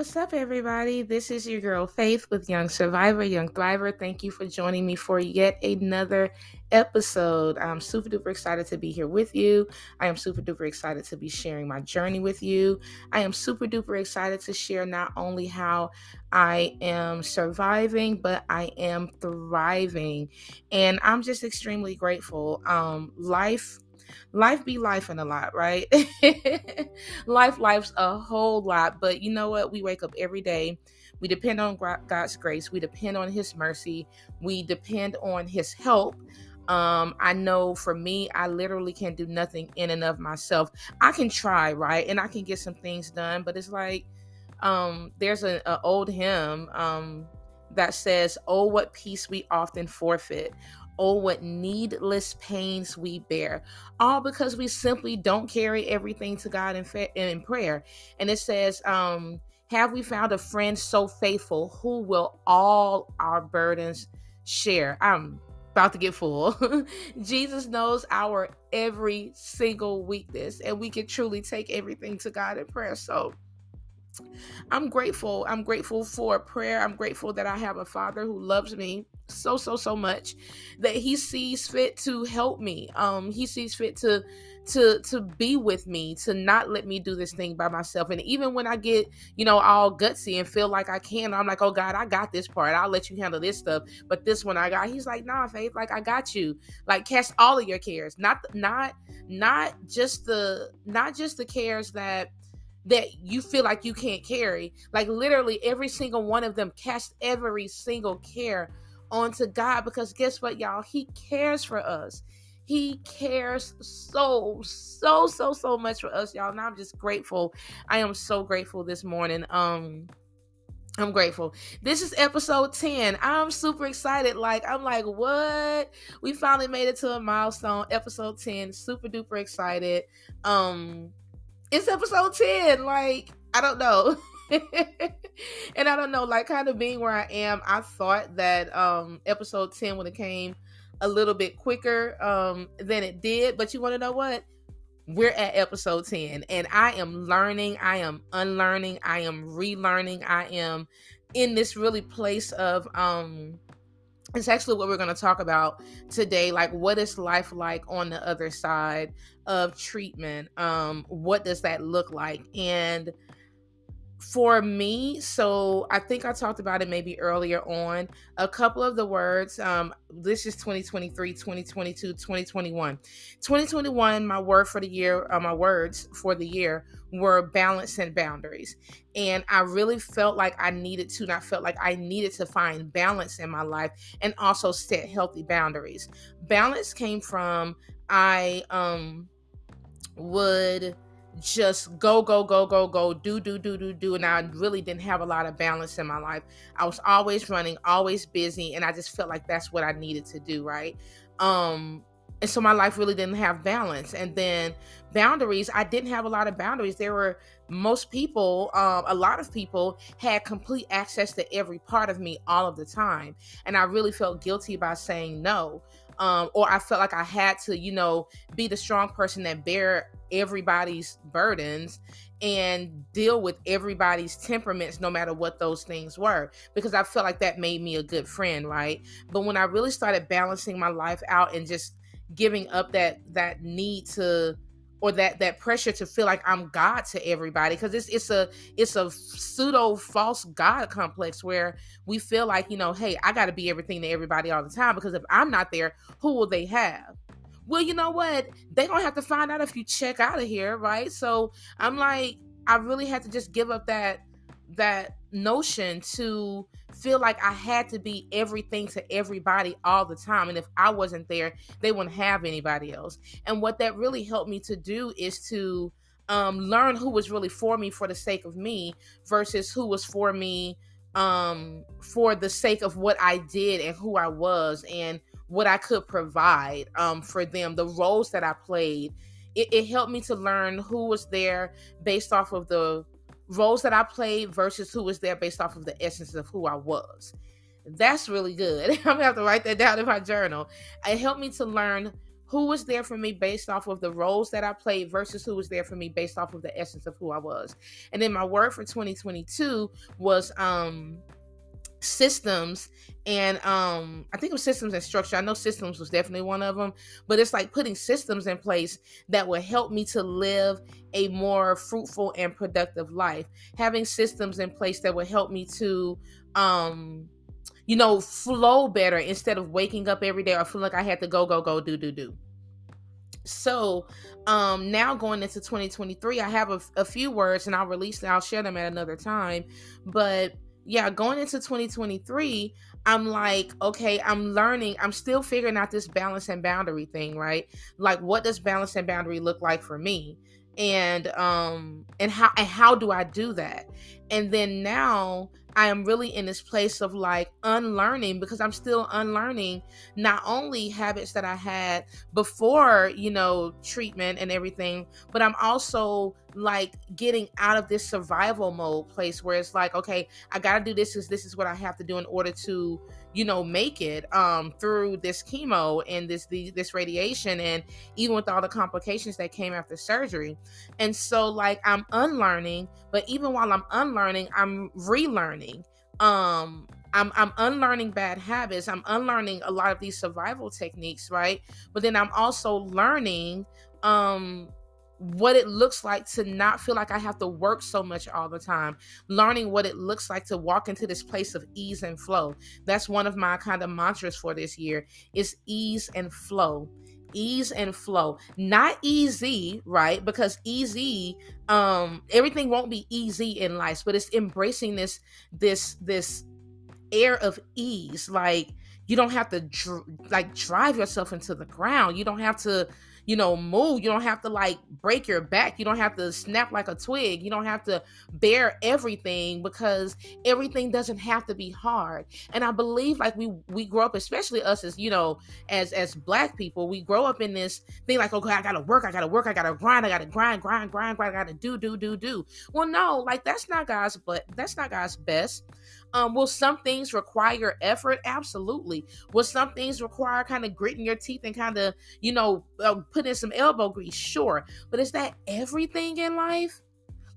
What's up, everybody? This is your girl Faith with Young Survivor, Young Thriver. Thank you for joining me for yet another episode. I'm super duper excited to be here with you. I am super duper excited to be sharing my journey with you. I am super duper excited to share not only how I am surviving, but I am thriving. And I'm just extremely grateful. Um, life life be life and a lot, right? life life's a whole lot, but you know what? We wake up every day. We depend on God's grace. We depend on His mercy. We depend on His help. Um, I know for me, I literally can't do nothing in and of myself. I can try, right? And I can get some things done, but it's like um, there's an old hymn um, that says, Oh, what peace we often forfeit. Oh, what needless pains we bear, all because we simply don't carry everything to God in, fa- in prayer. And it says, um, Have we found a friend so faithful who will all our burdens share? I'm about to get full. Jesus knows our every single weakness, and we can truly take everything to God in prayer. So, I'm grateful. I'm grateful for prayer. I'm grateful that I have a father who loves me so so so much that he sees fit to help me. Um he sees fit to to to be with me, to not let me do this thing by myself. And even when I get, you know, all gutsy and feel like I can, I'm like, "Oh God, I got this part. I'll let you handle this stuff." But this one I got. He's like, "Nah, Faith, like I got you. Like cast all of your cares. Not not not just the not just the cares that that you feel like you can't carry. Like literally every single one of them cast every single care onto God because guess what, y'all? He cares for us. He cares so, so, so, so much for us, y'all. And I'm just grateful. I am so grateful this morning. Um, I'm grateful. This is episode 10. I'm super excited. Like, I'm like, what? We finally made it to a milestone, episode 10. Super duper excited. Um, it's episode 10. Like, I don't know. and I don't know, like kind of being where I am, I thought that um episode 10 when it came a little bit quicker um than it did. But you want to know what? We're at episode 10 and I am learning, I am unlearning, I am relearning, I am in this really place of um it's actually what we're going to talk about today like what is life like on the other side of treatment? Um what does that look like? And for me so i think i talked about it maybe earlier on a couple of the words um this is 2023 2022 2021 2021 my word for the year uh, my words for the year were balance and boundaries and i really felt like i needed to and i felt like i needed to find balance in my life and also set healthy boundaries. Balance came from i um would just go go go go go do do do do do and i really didn't have a lot of balance in my life. I was always running always busy and i just felt like that's what i needed to do right? Um and so my life really didn't have balance. And then boundaries i didn't have a lot of boundaries. There were most people um, a lot of people had complete access to every part of me all of the time. And i really felt guilty about saying no um, or I felt like I had to, you know, be the strong person that bear everybody's burdens and deal with everybody's temperaments no matter what those things were because I felt like that made me a good friend, right? But when I really started balancing my life out and just giving up that that need to or that that pressure to feel like I'm God to everybody because it's it's a it's a pseudo false God complex where we feel like you know hey I got to be everything to everybody all the time because if I'm not there who will they have? Well you know what? They gonna have to find out if you check out of here right? So I'm like I really had to just give up that that notion to feel like I had to be everything to everybody all the time. And if I wasn't there, they wouldn't have anybody else. And what that really helped me to do is to um, learn who was really for me for the sake of me versus who was for me um, for the sake of what I did and who I was and what I could provide um, for them, the roles that I played. It, it helped me to learn who was there based off of the roles that I played versus who was there based off of the essence of who I was. That's really good. I'm gonna have to write that down in my journal. It helped me to learn who was there for me based off of the roles that I played versus who was there for me based off of the essence of who I was. And then my word for 2022 was um systems and um i think it was systems and structure. I know systems was definitely one of them but it's like putting systems in place that will help me to live a more fruitful and productive life. Having systems in place that will help me to um you know flow better instead of waking up every day or feeling like i had to go go go do do do. So um now going into 2023 i have a, a few words and i'll release i'll share them at another time but yeah, going into 2023, I'm like, okay, I'm learning, I'm still figuring out this balance and boundary thing, right? Like what does balance and boundary look like for me? And um and how and how do I do that? And then now I am really in this place of like unlearning because I'm still unlearning not only habits that I had before, you know, treatment and everything, but I'm also like getting out of this survival mode place where it's like, okay, I got to do this because this is what I have to do in order to, you know, make it um through this chemo and this the, this radiation and even with all the complications that came after surgery. And so like I'm unlearning, but even while I'm unlearning, I'm relearning. Um I'm I'm unlearning bad habits. I'm unlearning a lot of these survival techniques, right? But then I'm also learning um what it looks like to not feel like I have to work so much all the time. Learning what it looks like to walk into this place of ease and flow. That's one of my kind of mantras for this year is ease and flow. Ease and flow. Not easy right? Because easy um everything won't be easy in life but it's embracing this this this air of ease. Like you don't have to dr- like drive yourself into the ground. You don't have to you know, move. You don't have to like break your back. You don't have to snap like a twig. You don't have to bear everything because everything doesn't have to be hard. And I believe like we we grow up, especially us as you know, as as black people, we grow up in this thing like, okay, I gotta work, I gotta work, I gotta grind, I gotta grind, grind, grind, grind, I gotta do, do, do, do. Well, no, like that's not God's but that's not God's best. Um, will some things require effort? Absolutely. Will some things require kind of gritting your teeth and kind of, you know, uh, put some elbow grease? Sure. But is that everything in life?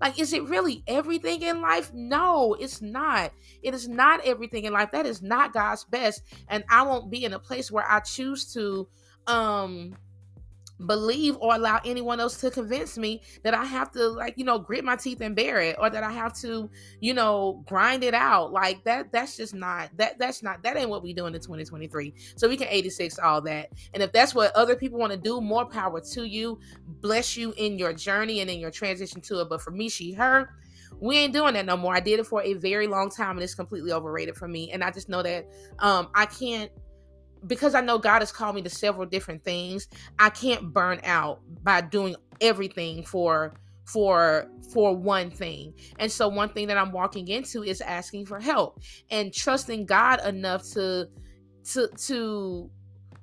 Like, is it really everything in life? No, it's not. It is not everything in life. That is not God's best. And I won't be in a place where I choose to um believe or allow anyone else to convince me that I have to like you know grit my teeth and bear it or that I have to you know grind it out. Like that that's just not that that's not that ain't what we doing in 2023 so we can 86 all that. And if that's what other people want to do more power to you. Bless you in your journey and in your transition to it. But for me she her we ain't doing that no more. I did it for a very long time and it's completely overrated for me. And I just know that um I can't because I know God has called me to several different things, I can't burn out by doing everything for for for one thing. And so one thing that I'm walking into is asking for help and trusting God enough to to to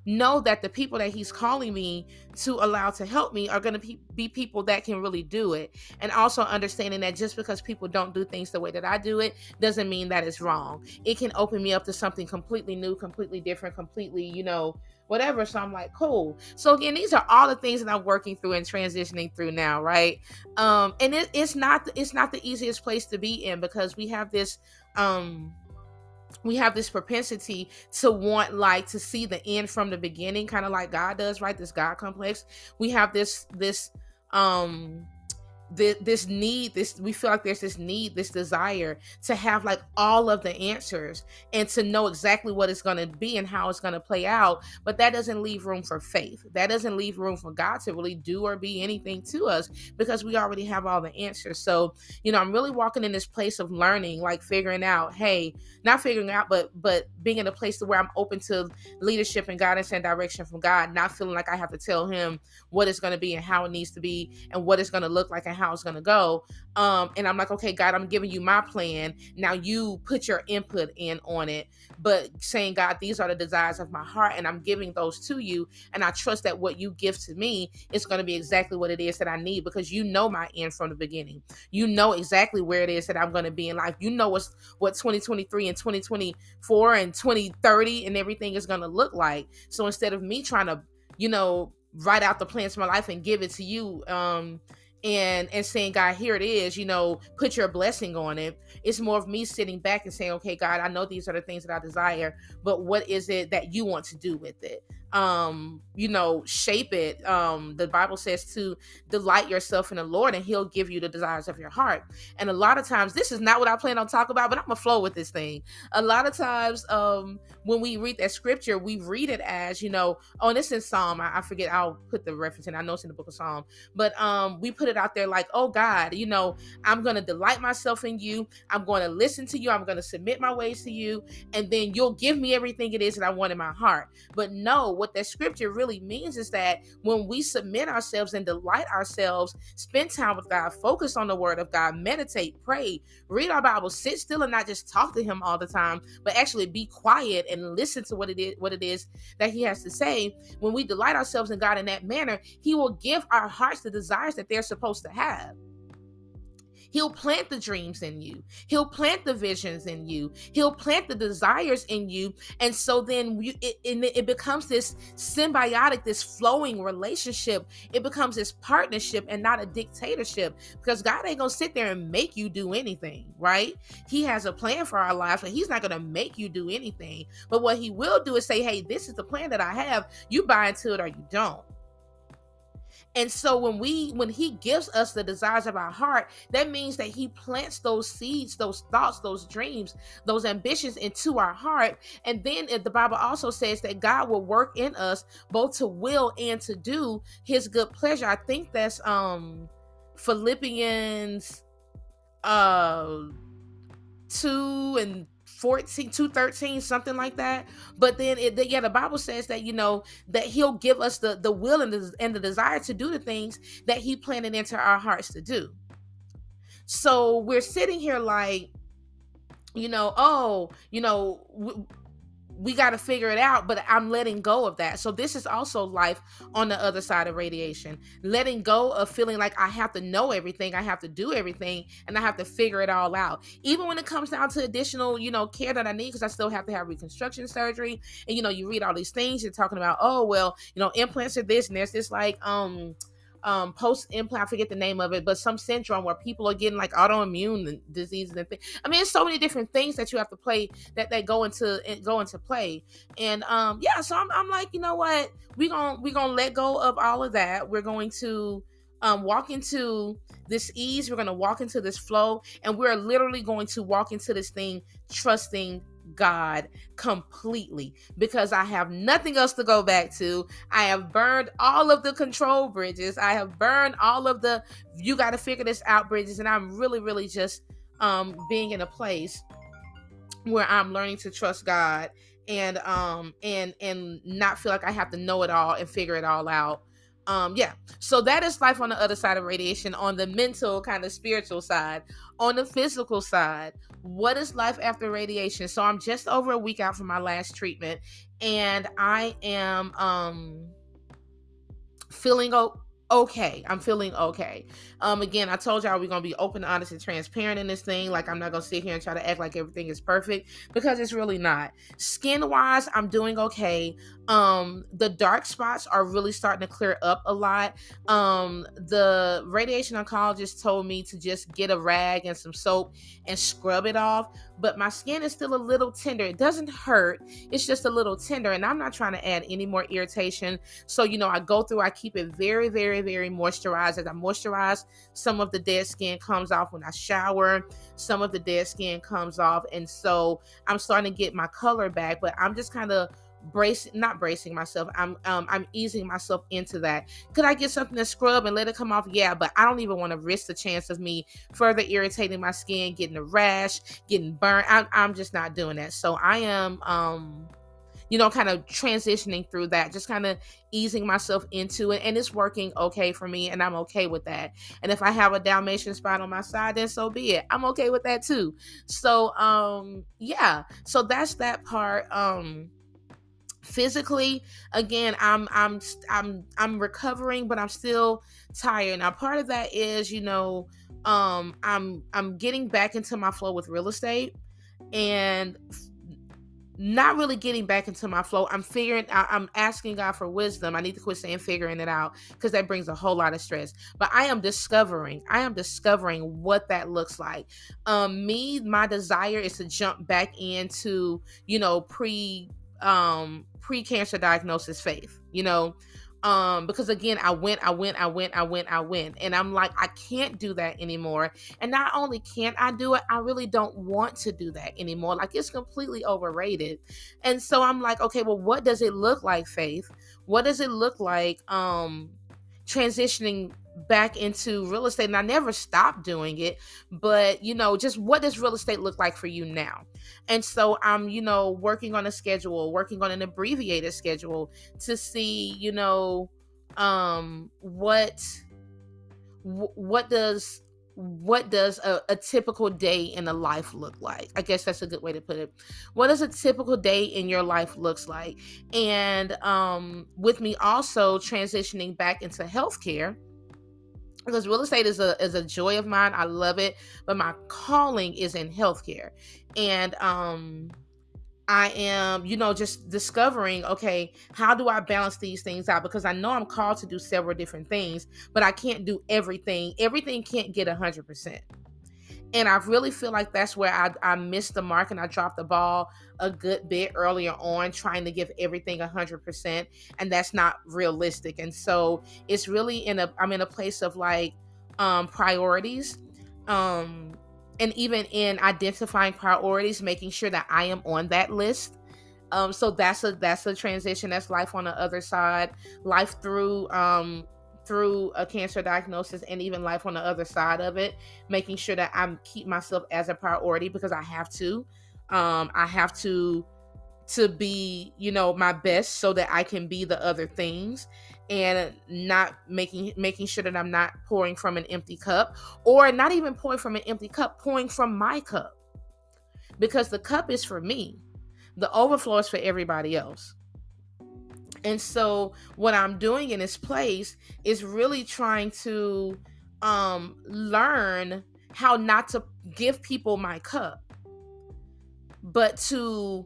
know that the people that he's calling me to allow to help me are going to be, be people that can really do it. And also understanding that just because people don't do things the way that i do it doesn't mean that it's wrong. It can open me up to something completely new completely different completely you know whatever. So i'm like cool. So again these are all the things that i'm working through and transitioning through now right? Um and it, it's not it's not the easiest place to be in because we have this um we have this propensity to want like to see the end from the beginning kind of like god does right? This god complex. We have this this um this, this need this we feel like there's this need this desire to have like all of the answers and to know exactly what it's going to be and how it's going to play out but that doesn't leave room for faith. That doesn't leave room for god to really do or be anything to us because we already have all the answers. So you know i'm really walking in this place of learning like figuring out hey not figuring out but but being in a place to where i'm open to leadership and guidance and direction from god not feeling like i have to tell him what it's going to be and how it needs to be and what it's going to look like and how it's to go. Um, and I'm like, okay, God, I'm giving you my plan. Now you put your input in on it, but saying, God, these are the desires of my heart, and I'm giving those to you. And I trust that what you give to me is to be exactly what it is that I need because you know my end from the beginning. You know exactly where it is that I'm to be in life. You know what's what 2023 and 2024 and 2030 and everything is to look like. So instead of me trying to, you know, write out the plans for my life and give it to you um and and saying god here it is you know put your blessing on it. It's more of me sitting back and saying okay god i know these are the things that i desire but what is it that you want to do with it um you know shape it. Um the bible says to delight yourself in the lord and he'll give you the desires of your heart. And a lot of times this is not what i plan on talking about but i'm gonna flow with this thing. A lot of times um when we read that scripture we read it as you know oh and it's in psalm. I, I forget i'll put the reference in. I know it's in the book of psalm. But um we put it out there like oh god you know i'm gonna delight myself in you. I'm to listen to you. I'm to submit my ways to you. And then you'll give me everything it is that i want in my heart. But no what that scripture really means is that when we submit ourselves and delight ourselves, spend time with God, focus on the word of God, meditate, pray, read our Bible, sit still and not just talk to him all the time, but actually be quiet and listen to what it is what it is that he has to say. When we delight ourselves in God in that manner, he will give our hearts the desires that they're supposed to have. He'll plant the dreams in you. He'll plant the visions in you. He'll plant the desires in you. And so then you, it, it, it becomes this symbiotic, this flowing relationship. It becomes this partnership and not a dictatorship because God ain't going to sit there and make you do anything, right? He has a plan for our lives and He's not going to make you do anything. But what He will do is say, hey, this is the plan that I have. You buy into it or you don't. And so when we when he gives us the desires of our heart, that means that he plants those seeds, those thoughts, those dreams, those ambitions into our heart. And then the Bible also says that God will work in us both to will and to do his good pleasure. I think that's um Philippians uh 2 and 14 213 something like that. But then it yeah the bible says that you know that he'll give us the the will and the, and the desire to do the things that he planted into our hearts to do. So we're sitting here like you know oh you know we got to figure it out but i'm letting go of that. So this is also life on the other side of radiation. Letting go of feeling like i have to know everything i have to do everything and i have to figure it all out. Even when it comes down to additional you know care that i need because i still have to have reconstruction surgery and you know you read all these things you're talking about oh well you know implants are this and there's this like um um post implant, I forget the name of it, but some syndrome where people are getting like autoimmune diseases and things. I mean, it's so many different things that you have to play that they go into go into play. And um yeah, so I'm, I'm like, you know what? We're gonna we're gonna let go of all of that. We're going to um, walk into this ease. We're going to walk into this flow, and we're literally going to walk into this thing trusting God completely because I have nothing else to go back to. I have burned all of the control bridges. I have burned all of the you got to figure this out bridges and I'm really really just um being in a place where I'm learning to trust God and um and and not feel like I have to know it all and figure it all out um yeah so that is life on the other side of radiation on the mental kind of spiritual side on the physical side what is life after radiation so i'm just over a week out from my last treatment and i am um feeling okay. I'm feeling okay. Um, again, I told y'all we're gonna be open, honest, and transparent in this thing. Like I'm not gonna sit here and try to act like everything is perfect because it's really not. Skin wise, I'm doing okay. Um, the dark spots are really starting to clear up a lot. Um, the radiation oncologist told me to just get a rag and some soap and scrub it off but my skin is still a little tender. It doesn't hurt, it's just a little tender. And I'm not trying to add any more irritation. So, you know, I go through, I keep it very, very, very moisturized. As I moisturize, some of the dead skin comes off when I shower, some of the dead skin comes off. And so I'm starting to get my color back, but I'm just kind of bracing not bracing myself i'm um i'm easing myself into that. Could i get something to scrub and let it come off? Yeah but i don't even want to risk the chance of me further irritating my skin getting a rash getting burnt. I'm, I'm just not doing that. So i am um you know kind of transitioning through that just kind of easing myself into it and it's working okay for me and i'm okay with that. And if i have a dalmatian spot on my side then so be it. I'm okay with that too. So um yeah. So that's that part um physically again i'm i'm i'm i'm recovering but i'm still tired now part of that is you know um i'm i'm getting back into my flow with real estate and not really getting back into my flow. I'm figuring I'm asking God for wisdom. I need to quit saying figuring it out because that brings a whole lot of stress. But I am discovering, I am discovering what that looks like. Um, me, my desire is to jump back into, you know, pre um pre-cancer diagnosis faith, you know? Um because again i went i went i went i went i went. And i'm like i can't do that anymore. And not only can't i do it i really don't want to do that anymore. Like it's completely overrated. And so i'm like okay well what does it look like faith? What does it look like um transitioning back into real estate and I never stopped doing it but you know just what does real estate look like for you now? And so I'm you know working on a schedule working on an abbreviated schedule to see you know um what what does what does a, a, typical day in a life look like? I guess that's a good way to put it. What does a typical day in your life looks like? And um with me also transitioning back into healthcare because real estate is a is a joy of mine. I love it, but my calling is in healthcare, and um, I am, you know, just discovering, okay, how do I balance these things out? Because I know I'm called to do several different things, but I can't do everything. Everything can't get a hundred percent. And I really feel like that's where I, I missed the mark and I dropped the ball a good bit earlier on, trying to give everything 100%. And that's not realistic. And so it's really in a, I'm in a place of like um, priorities. Um, and even in identifying priorities, making sure that I am on that list. Um, so that's a that's a transition. That's life on the other side. Life through um, through a cancer diagnosis and even life on the other side of it, making sure that I keep myself as a priority because I have to. Um, I have to to be, you know, my best so that I can be the other things and not making making sure that I'm not pouring from an empty cup or not even pouring from an empty cup, pouring from my cup. Because the cup is for me. The overflow is for everybody else. And so what I'm doing in this place is really trying to um learn how not to give people my cup but to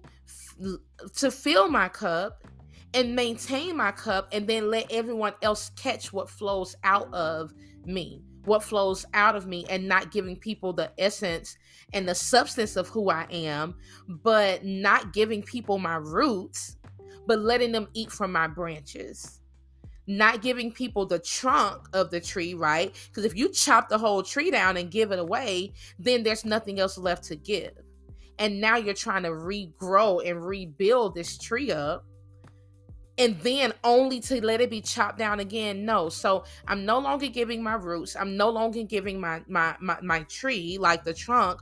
to fill my cup and maintain my cup and then let everyone else catch what flows out of me what flows out of me and not giving people the essence and the substance of who I am but not giving people my roots but letting them eat from my branches. Not giving people the trunk of the tree, right? Because if you chop the whole tree down and give it away, then there's nothing else left to give. And now you're trying to regrow and rebuild this tree up and then only to let it be chopped down again no so i'm no longer giving my roots i'm no longer giving my my my, my tree like the trunk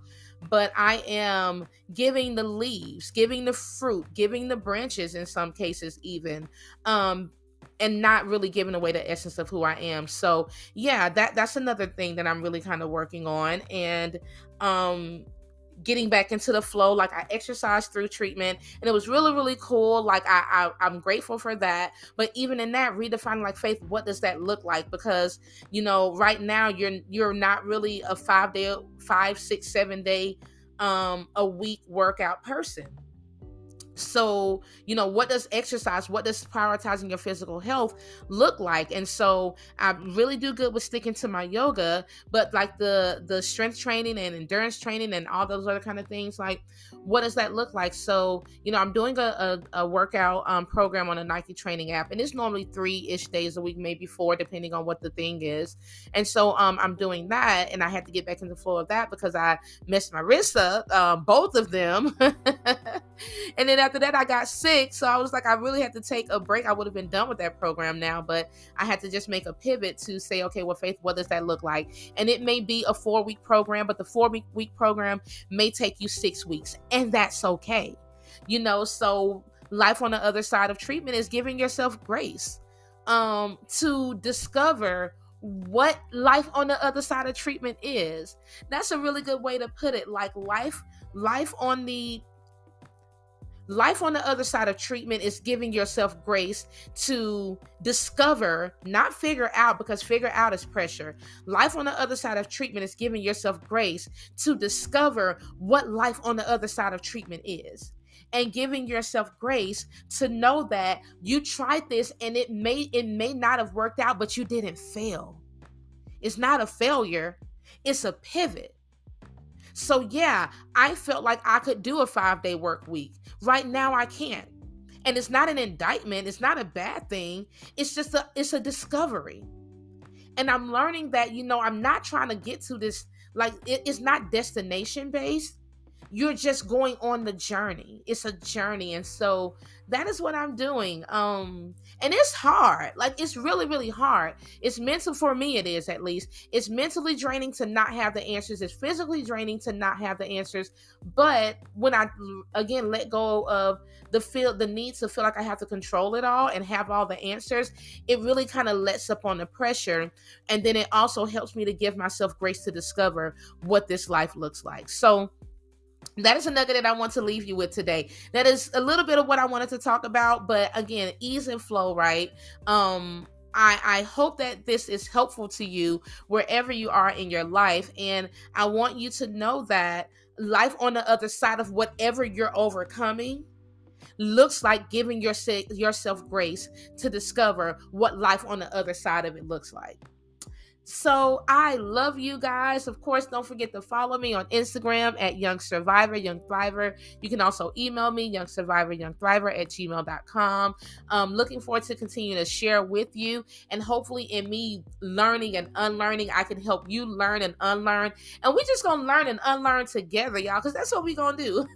but I am giving the leaves, giving the fruit, giving the branches in some cases, even. Um, and not really giving away the essence of who I am. So yeah, that that's another thing that I'm really kind of working on. And um getting back into the flow. Like I exercised through treatment and it was really, really cool. Like I, I am grateful for that. But even in that, redefining like faith, what does that look like? Because, you know, right now you're you're not really a five day, five, six, seven day um a week workout person so you know what does exercise what does prioritizing your physical health look like? And so i really do good with sticking to my yoga but like the the strength training and endurance training and all those other kind of things like what does that look like? So you know i'm doing a, a, a workout um, program on a nike training app and it's normally three-ish days a week maybe four depending on what the thing is. And so um, i'm doing that and i had to get back in the flow of that because i messed my wrists up um, both of them. And then after that, I got sick. So I was like, I really had to take a break. I would have been done with that program now, but I had to just make a pivot to say, okay, well, Faith, what does that look like? And it may be a four week program, but the four week program may take you six weeks, and that's okay. You know, so life on the other side of treatment is giving yourself grace um to discover what life on the other side of treatment is that's a really good way to put it like life life on the Life on the other side of treatment is giving yourself grace to discover, not figure out, because figure out is pressure. Life on the other side of treatment is giving yourself grace to discover what life on the other side of treatment is. and giving yourself grace to know that you tried this and it may it may not have worked out but you didn't fail it's not a failure it's a pivot so yeah i felt like i could do a five day work week. Right now i can't. And it's not an indictment. It's not a bad thing. It's just a it's a discovery. And i'm learning that you know i'm not trying to get to this like it, it's not destination based you're just going on the journey. It's a journey and so that is what i'm doing um and it's hard. Like it's really really hard. It's mental for me it is at least. It's mentally draining to not have the answers. It's physically draining to not have the answers. But when i again let go of the feel the need to feel like i have to control it all and have all the answers it really kind of lets up on the pressure. And then it also helps me to give myself grace to discover what this life looks like. So that is a nugget that I want to leave you with today. That is a little bit of what I wanted to talk about, but again, ease and flow, right? Um, I, I hope that this is helpful to you wherever you are in your life. And I want you to know that life on the other side of whatever you're overcoming looks like giving your, yourself grace to discover what life on the other side of it looks like. So I love you guys. Of course, don't forget to follow me on Instagram at Young Survivor, Young Thriver. You can also email me, Young Survivor, Young Thriver at gmail.com. Um, looking forward to continue to share with you. And hopefully, in me learning and unlearning, I can help you learn and unlearn. And we're just going to learn and unlearn together, y'all, because that's what we're going to do.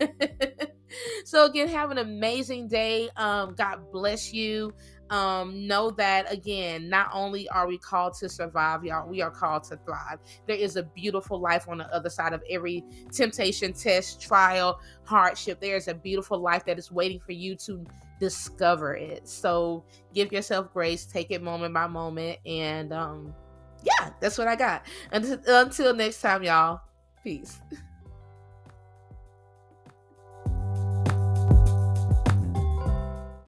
so, again, have an amazing day. Um, God bless you um, know that again, not only are we called to survive, y'all, we are called to thrive. There is a beautiful life on the other side of every temptation, test, trial, hardship. There is a beautiful life that is waiting for you to discover it. So give yourself grace, take it moment by moment, and um, yeah, that's what I got. Until, until next time, y'all. Peace.